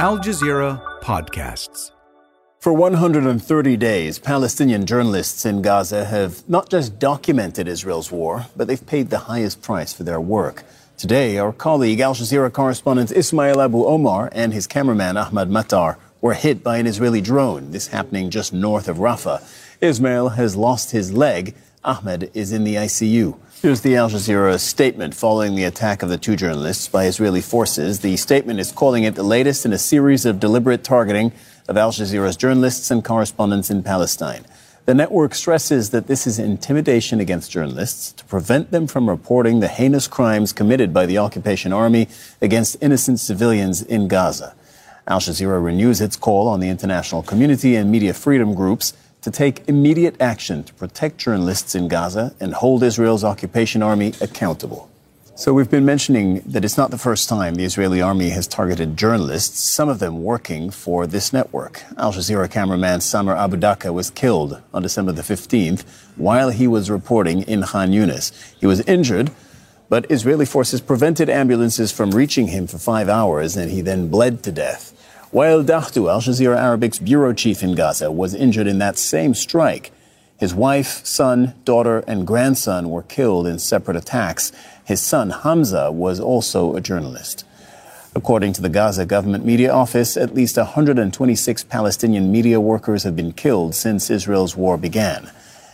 Al Jazeera Podcasts. For 130 days, Palestinian journalists in Gaza have not just documented Israel's war, but they've paid the highest price for their work. Today, our colleague, Al Jazeera correspondent Ismail Abu Omar and his cameraman Ahmad Matar were hit by an Israeli drone, this happening just north of Rafah. Ismail has lost his leg. Ahmed is in the ICU. Here's the Al Jazeera statement following the attack of the two journalists by Israeli forces. The statement is calling it the latest in a series of deliberate targeting of Al Jazeera's journalists and correspondents in Palestine. The network stresses that this is intimidation against journalists to prevent them from reporting the heinous crimes committed by the occupation army against innocent civilians in Gaza. Al Jazeera renews its call on the international community and media freedom groups to take immediate action to protect journalists in Gaza and hold Israel's occupation army accountable. So we've been mentioning that it's not the first time the Israeli army has targeted journalists, some of them working for this network. Al Jazeera cameraman Samer Abu Daqqa was killed on December the 15th while he was reporting in Khan Yunis. He was injured, but Israeli forces prevented ambulances from reaching him for five hours and he then bled to death. Wael Dahdouh, Al Jazeera Arabic's bureau chief in Gaza, was injured in that same strike. His wife, son, daughter, and grandson were killed in separate attacks. His son, Hamza, was also a journalist. According to the Gaza government media office, at least 126 Palestinian media workers have been killed since Israel's war began.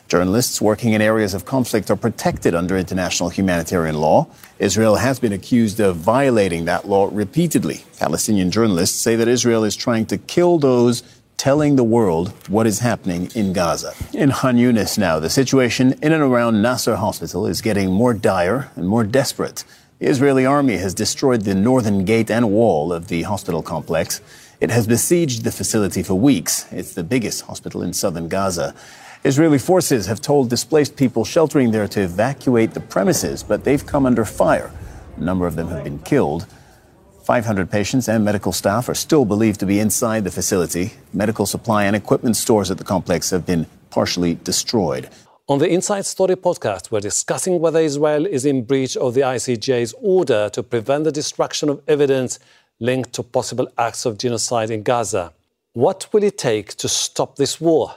Journalists working in areas of conflict are protected under international humanitarian law. Israel has been accused of violating that law repeatedly. Palestinian journalists say that Israel is trying to kill those telling the world what is happening in Gaza. In Khan Yunis now, the situation in and around Nasser Hospital is getting more dire and more desperate. The Israeli army has destroyed the northern gate and wall of the hospital complex. It has besieged the facility for weeks. It's the biggest hospital in southern Gaza. Israeli forces have told displaced people sheltering there to evacuate the premises, but they've come under fire. A number of them have been killed. 500 patients and medical staff are still believed to be inside the facility. Medical supply and equipment stores at the complex have been partially destroyed. On the Inside Story podcast, we're discussing whether Israel is in breach of the ICJ's order to prevent the destruction of evidence linked to possible acts of genocide in Gaza. What will it take to stop this war?